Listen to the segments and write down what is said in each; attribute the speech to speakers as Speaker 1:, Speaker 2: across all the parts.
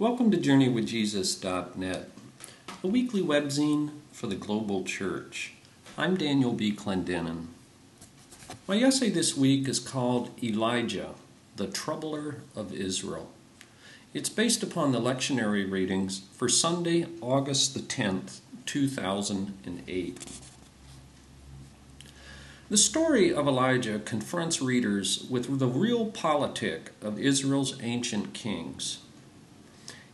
Speaker 1: Welcome to JourneyWithJesus.net, a weekly webzine for the global church. I'm Daniel B. Clendenin. My essay this week is called Elijah, the Troubler of Israel. It's based upon the lectionary readings for Sunday, August the 10th, 2008. The story of Elijah confronts readers with the realpolitik of Israel's ancient kings.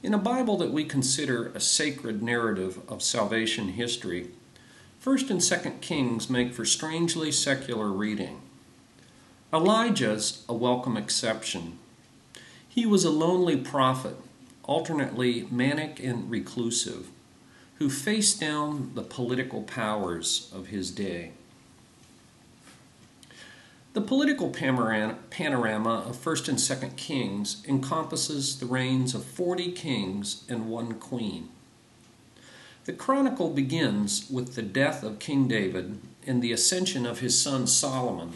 Speaker 1: In a Bible that we consider a sacred narrative of salvation history, 1st and 2nd Kings make for strangely secular reading. Elijah's a welcome exception. He was a lonely prophet, alternately manic and reclusive, who faced down the political powers of his day. The political panorama of 1st and 2nd Kings encompasses the reigns of 40 kings and one queen. The chronicle begins with the death of King David and the ascension of his son Solomon.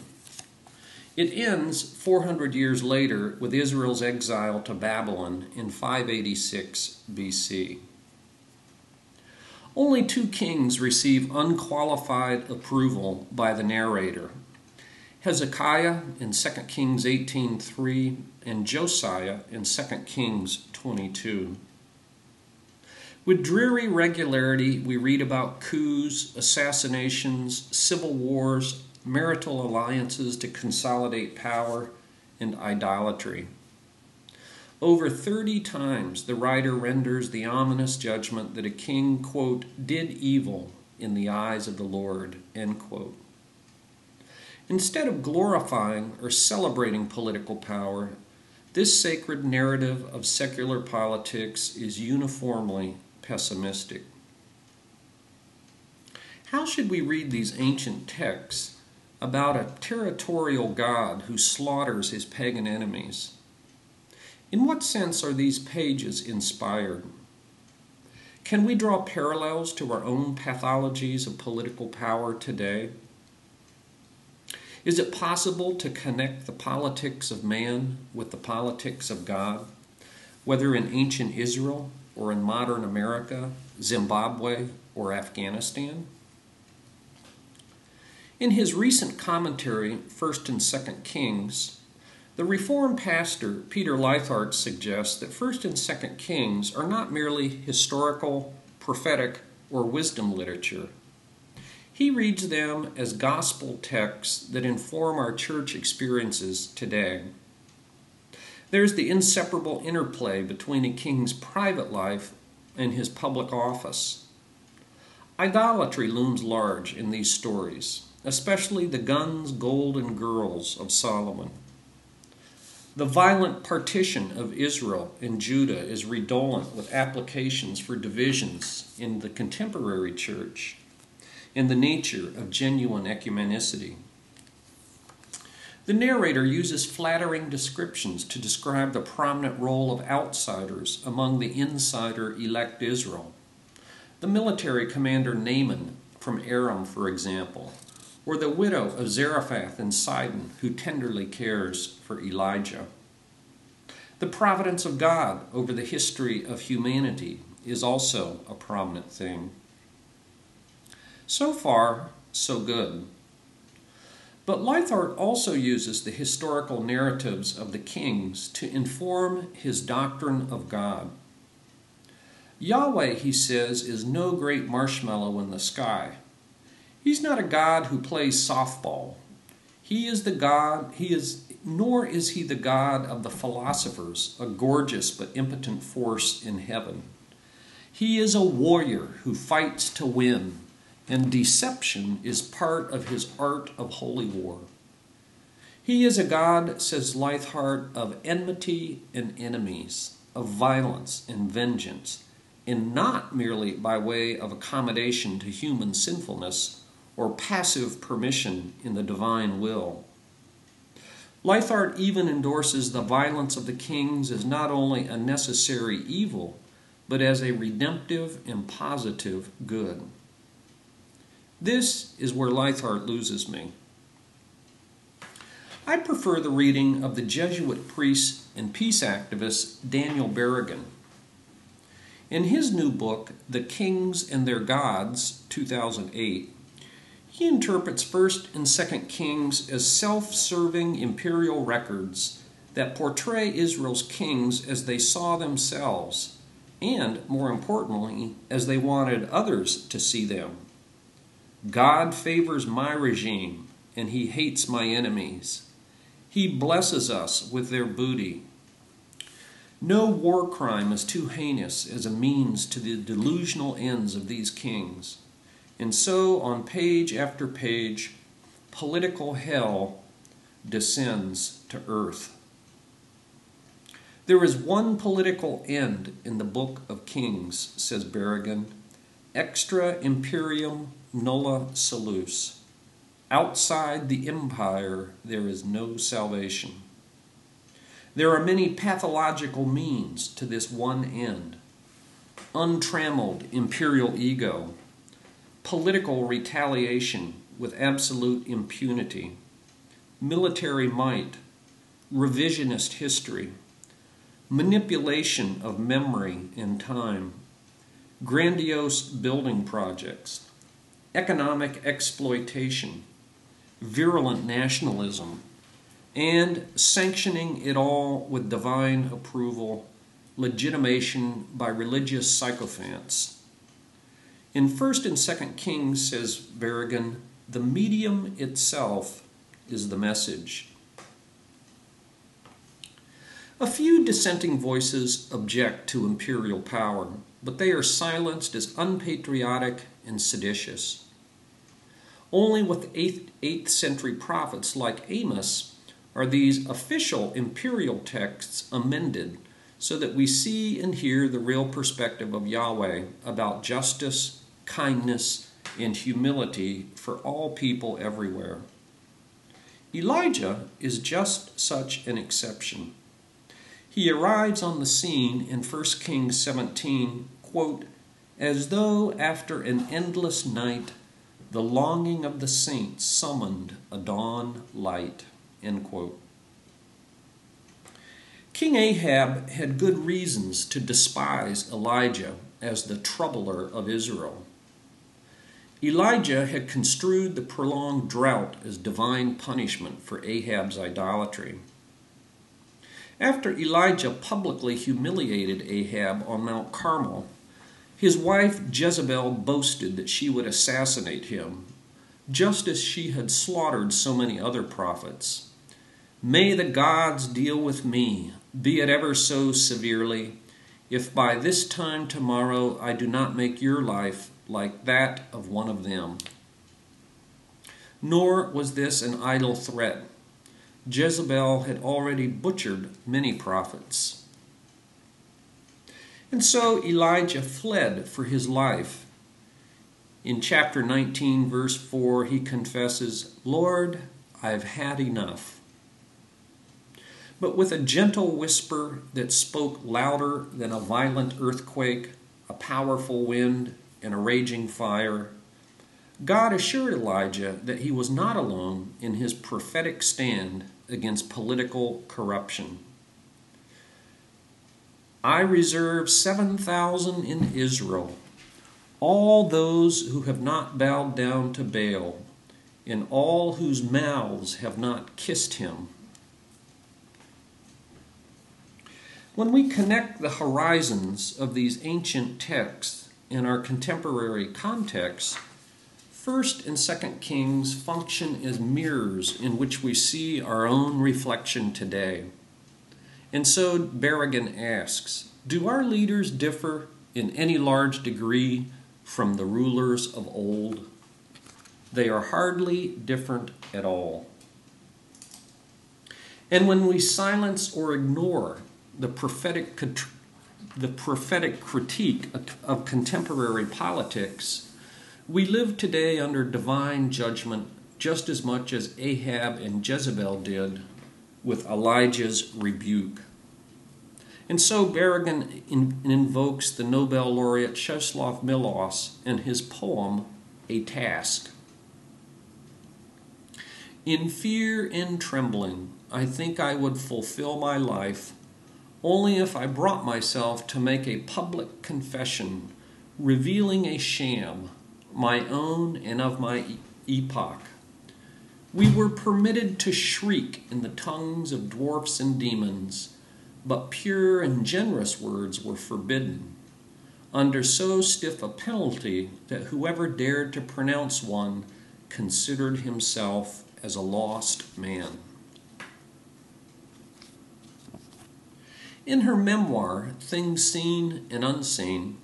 Speaker 1: It ends 400 years later with Israel's exile to Babylon in 586 BC. Only two kings receive unqualified approval by the narrator Hezekiah in 2 Kings 18:3 and Josiah in 2 Kings 22. With dreary regularity, we read about coups, assassinations, civil wars, marital alliances to consolidate power, and idolatry. Over 30 times, the writer renders the ominous judgment that a king, quote, did evil in the eyes of the Lord, end quote. Instead of glorifying or celebrating political power, this sacred narrative of secular politics is uniformly pessimistic. How should we read these ancient texts about a territorial God who slaughters his pagan enemies? In what sense are these pages inspired? Can we draw parallels to our own pathologies of political power today? Is it possible to connect the politics of man with the politics of God, whether in ancient Israel or in modern America, Zimbabwe, or Afghanistan? In his recent commentary, 1st and 2nd Kings, the Reformed pastor Peter Leithart suggests that 1st and 2nd Kings are not merely historical, prophetic, or wisdom literature he reads them as gospel texts that inform our church experiences today. There's the inseparable interplay between a king's private life and his public office. Idolatry looms large in these stories, especially the guns, gold, and girls of Solomon. The violent partition of Israel and Judah is redolent with applications for divisions in the contemporary church and the nature of genuine ecumenicity. The narrator uses flattering descriptions to describe the prominent role of outsiders among the insider elect Israel. The military commander Naaman from Aram, for example, or the widow of Zarephath in Sidon who tenderly cares for Elijah. The providence of God over the history of humanity is also a prominent thing. So far, so good. But Leithart also uses the historical narratives of the kings to inform his doctrine of God. Yahweh, he says, is no great marshmallow in the sky. He's not a God who plays softball. He is the God, he is, nor is he the God of the philosophers, a gorgeous but impotent force in heaven. He is a warrior who fights to win, and deception is part of his art of holy war. He is a God, says Leithart, of enmity and enemies, of violence and vengeance, and not merely by way of accommodation to human sinfulness or passive permission in the divine will. Leithart even endorses the violence of the kings as not only a necessary evil, but as a redemptive and positive good. This is where Leithart loses me. I prefer the reading of the Jesuit priest and peace activist Daniel Berrigan. In his new book, The Kings and Their Gods, 2008, he interprets 1st and 2nd Kings as self serving imperial records that portray Israel's kings as they saw themselves, and, more importantly, as they wanted others to see them. God favors my regime, and he hates my enemies. He blesses us with their booty. No war crime is too heinous as a means to the delusional ends of these kings. And so, on page after page, political hell descends to earth. There is one political end in the book of Kings, says Berrigan, extra imperium nulla salus. Outside the empire, there is no salvation. There are many pathological means to this one end. Untrammeled imperial ego, political retaliation with absolute impunity, military might, revisionist history, manipulation of memory and time, grandiose building projects, economic exploitation, virulent nationalism, and sanctioning it all with divine approval, legitimation by religious sycophants in 1st and 2nd Kings, says Berrigan, the medium itself is the message. A few dissenting voices object to imperial power, but they are silenced as unpatriotic and seditious. Only with 8th, 8th century prophets like Amos are these official imperial texts amended so that we see and hear the real perspective of Yahweh about justice kindness, and humility for all people everywhere. Elijah is just such an exception. He arrives on the scene in 1 Kings 17, quote, as though after an endless night the longing of the saints summoned a dawn light. End quote. King Ahab had good reasons to despise Elijah as the troubler of Israel. Elijah had construed the prolonged drought as divine punishment for Ahab's idolatry. After Elijah publicly humiliated Ahab on Mount Carmel, his wife Jezebel boasted that she would assassinate him, just as she had slaughtered so many other prophets. May the gods deal with me, be it ever so severely, if by this time tomorrow I do not make your life like that of one of them. Nor was this an idle threat. Jezebel had already butchered many prophets. And so Elijah fled for his life. In chapter 19, verse 4, he confesses, Lord, I've had enough. But with a gentle whisper that spoke louder than a violent earthquake, a powerful wind, and a raging fire, God assured Elijah that he was not alone in his prophetic stand against political corruption. I reserve 7,000 in Israel, all those who have not bowed down to Baal, and all whose mouths have not kissed him. When we connect the horizons of these ancient texts in our contemporary context, First and Second Kings function as mirrors in which we see our own reflection today. And so Berrigan asks Do our leaders differ in any large degree from the rulers of old? They are hardly different at all. And when we silence or ignore the prophetic the prophetic critique of contemporary politics, we live today under divine judgment just as much as Ahab and Jezebel did with Elijah's rebuke. And so Berrigan in, invokes the Nobel laureate Czeslaw Milosz in his poem, A Task. In fear and trembling, I think I would fulfill my life only if I brought myself to make a public confession, revealing a sham, my own and of my epoch. We were permitted to shriek in the tongues of dwarfs and demons, but pure and generous words were forbidden, under so stiff a penalty that whoever dared to pronounce one considered himself as a lost man. In her memoir, Things Seen and Unseen,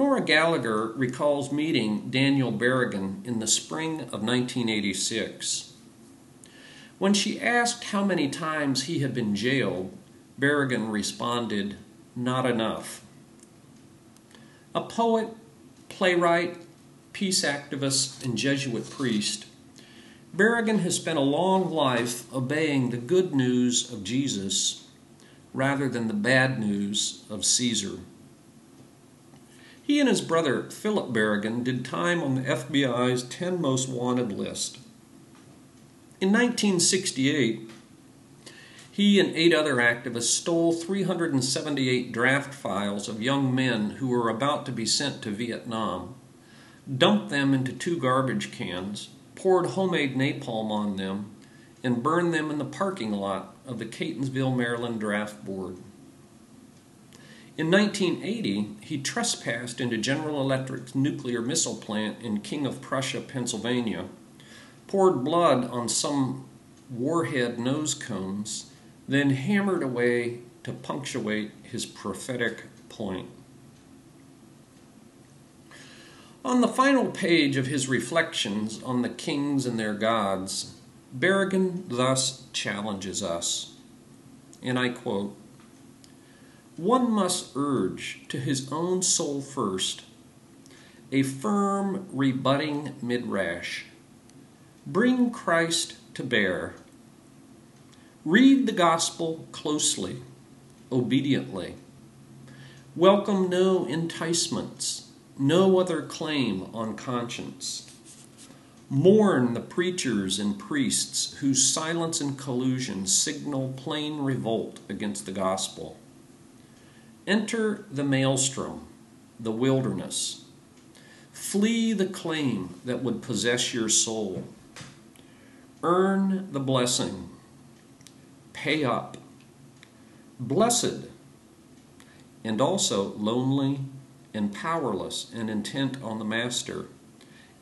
Speaker 1: Nora Gallagher recalls meeting Daniel Berrigan in the spring of 1986. When she asked how many times he had been jailed, Berrigan responded, Not enough. A poet, playwright, peace activist, and Jesuit priest, Berrigan has spent a long life obeying the good news of Jesus rather than the bad news of Caesar. He and his brother, Philip Berrigan, did time on the FBI's 10 most wanted list. In 1968, he and eight other activists stole 378 draft files of young men who were about to be sent to Vietnam, dumped them into two garbage cans, poured homemade napalm on them, and burned them in the parking lot of the Catonsville, Maryland Draft Board. In 1980, he trespassed into General Electric's nuclear missile plant in King of Prussia, Pennsylvania, poured blood on some warhead nose cones, then hammered away to punctuate his prophetic point. On the final page of his reflections on the kings and their gods, Berrigan thus challenges us, and I quote One must urge to his own soul first a firm rebutting midrash. Bring Christ to bear. Read the gospel closely, obediently. Welcome no enticements, no other claim on conscience. Mourn the preachers and priests whose silence and collusion signal plain revolt against the gospel. Enter the maelstrom, the wilderness. Flee the claim that would possess your soul. Earn the blessing. Pay up. Blessed, and also lonely and powerless and intent on the Master,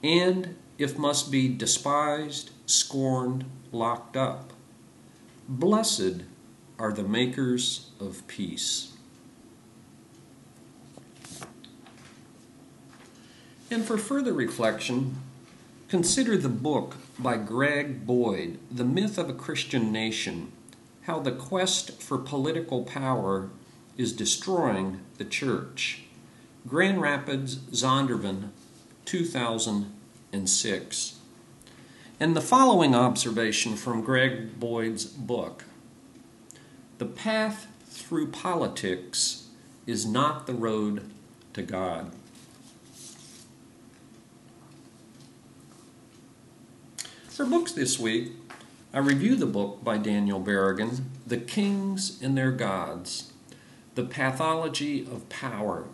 Speaker 1: and if must be despised, scorned, locked up. Blessed are the makers of peace. And for further reflection, consider the book by Greg Boyd, The Myth of a Christian Nation How the Quest for Political Power is Destroying the Church. Grand Rapids, Zondervan, 2000 and 6. And the following observation from Greg Boyd's book The path through politics is not the road to God. For books this week, I review the book by Daniel Berrigan, The Kings and Their Gods The Pathology of Power.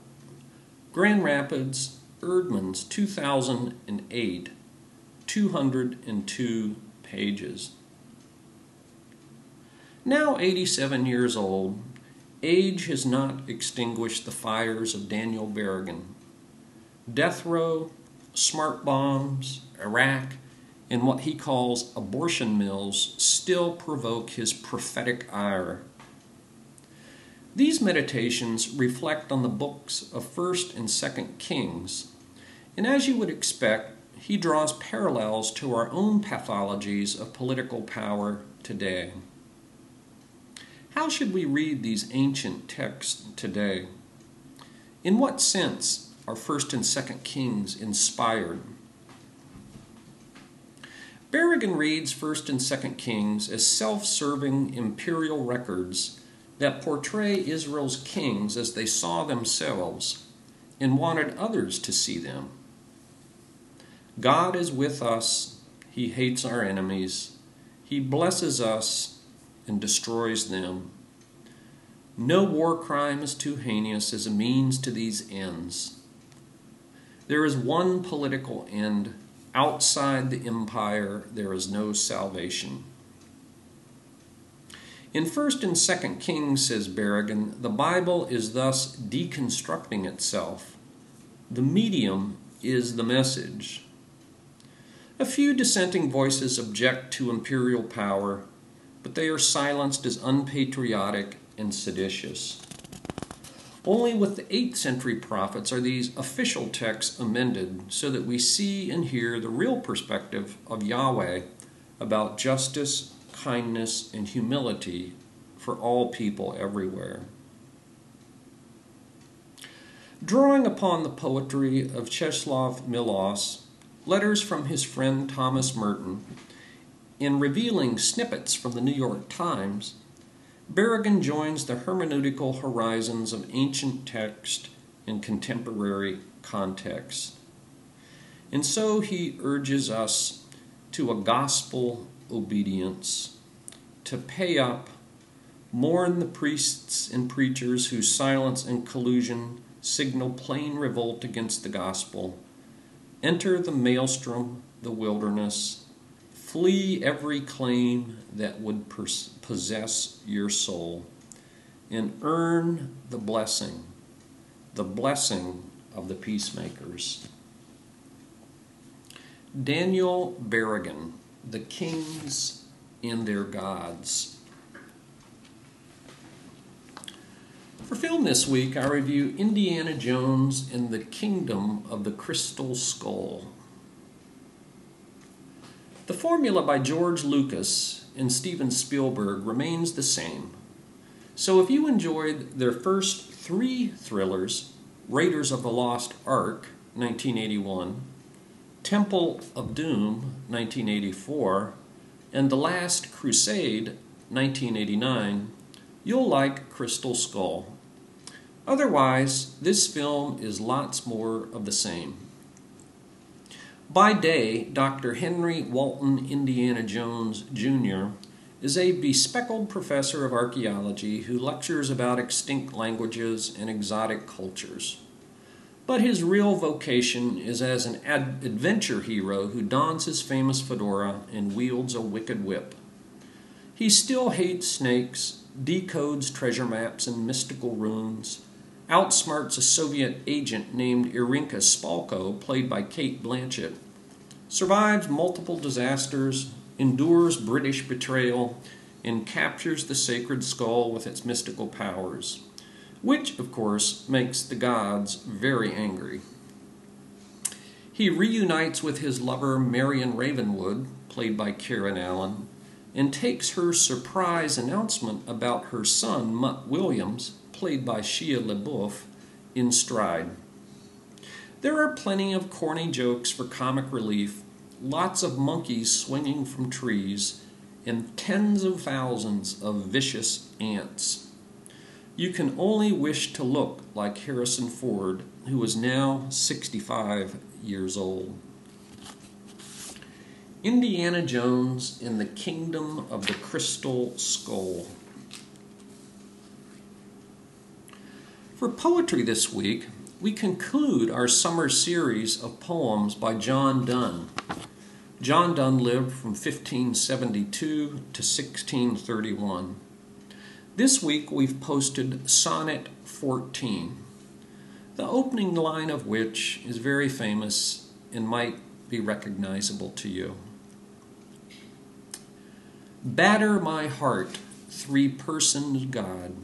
Speaker 1: Grand Rapids, Eerdmans 2008, 202 pages. Now 87 years old, age has not extinguished the fires of Daniel Berrigan. Death row, smart bombs, Iraq, and what he calls abortion mills still provoke his prophetic ire. These meditations reflect on the books of 1st and 2nd Kings and as you would expect, he draws parallels to our own pathologies of political power today. How should we read these ancient texts today? In what sense are 1st and 2nd Kings inspired? Berrigan reads 1st and 2nd Kings as self serving imperial records that portray Israel's kings as they saw themselves and wanted others to see them. God is with us, He hates our enemies, He blesses us and destroys them. No war crime is too heinous as a means to these ends. There is one political end. Outside the empire, there is no salvation. In 1st and 2nd Kings, says Berrigan, the Bible is thus deconstructing itself. The medium is the message. A few dissenting voices object to imperial power, but they are silenced as unpatriotic and seditious. Only with the 8th century prophets are these official texts amended so that we see and hear the real perspective of Yahweh about justice, kindness, and humility for all people everywhere. Drawing upon the poetry of Czeslaw Milosz, letters from his friend Thomas Merton, in revealing snippets from the New York Times, Berrigan joins the hermeneutical horizons of ancient text and contemporary context. And so he urges us to a gospel obedience, to pay up, mourn the priests and preachers whose silence and collusion signal plain revolt against the gospel, enter the maelstrom, the wilderness, flee every claim that would possess your soul, and earn the blessing, the blessing of the peacemakers. Daniel Berrigan the kings and their gods. For film this week, I review Indiana Jones and the Kingdom of the Crystal Skull. The formula by George Lucas and Steven Spielberg remains the same. So if you enjoyed their first three thrillers, Raiders of the Lost Ark, 1981, Temple of Doom, 1984, and The Last Crusade, 1989, you'll like Crystal Skull. Otherwise, this film is lots more of the same. By day, Dr. Henry Walton Indiana Jones, Jr. is a bespectacled professor of archaeology who lectures about extinct languages and exotic cultures. But his real vocation is as an ad- adventure hero who dons his famous fedora and wields a wicked whip. He still hates snakes, decodes treasure maps and mystical runes, outsmarts a Soviet agent named Irinka Spalko, played by Cate Blanchett, survives multiple disasters, endures British betrayal, and captures the sacred skull with its mystical powers which, of course, makes the gods very angry. He reunites with his lover Marion Ravenwood, played by Karen Allen, and takes her surprise announcement about her son, Mutt Williams, played by Shia LaBeouf, in stride. There are plenty of corny jokes for comic relief, lots of monkeys swinging from trees, and tens of thousands of vicious ants. You can only wish to look like Harrison Ford, who is now 65 years old. Indiana Jones in the Kingdom of the Crystal Skull. For poetry this week, we conclude our summer series of poems by John Donne. John Donne lived from 1572 to 1631. This week we've posted Sonnet 14, the opening line of which is very famous and might be recognizable to you. Batter my heart, three personed God.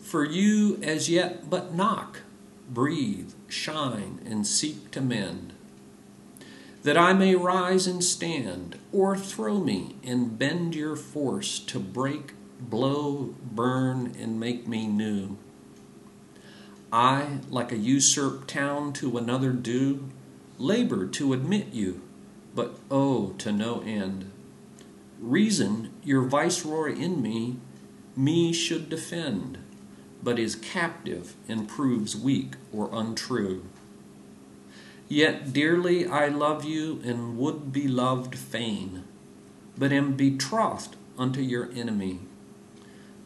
Speaker 1: For you as yet but knock, breathe, shine, and seek to mend. That I may rise and stand, o'erthrow me and bend your force to break blow, burn, and make me new. I, like a usurped town to another due, labor to admit you, but oh, to no end. Reason, your viceroy in me, me should defend, but is captive and proves weak or untrue. Yet dearly I love you and would be loved fain, but am betrothed unto your enemy.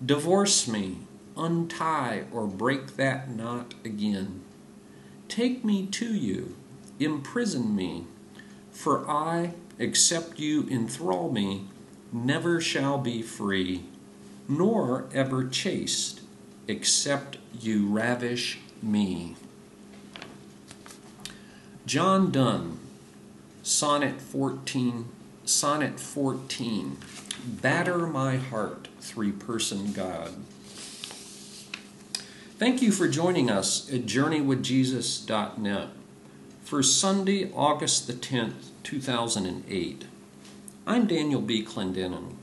Speaker 1: Divorce me, untie or break that knot again. Take me to you, imprison me, for I, except you enthrall me, never shall be free, nor ever chaste, except you ravish me. John Donne, Sonnet 14, Sonnet 14. Batter my heart, three person God. Thank you for joining us at JourneyWithJesus.net for Sunday, August the 10th, 2008. I'm Daniel B. Clendenin.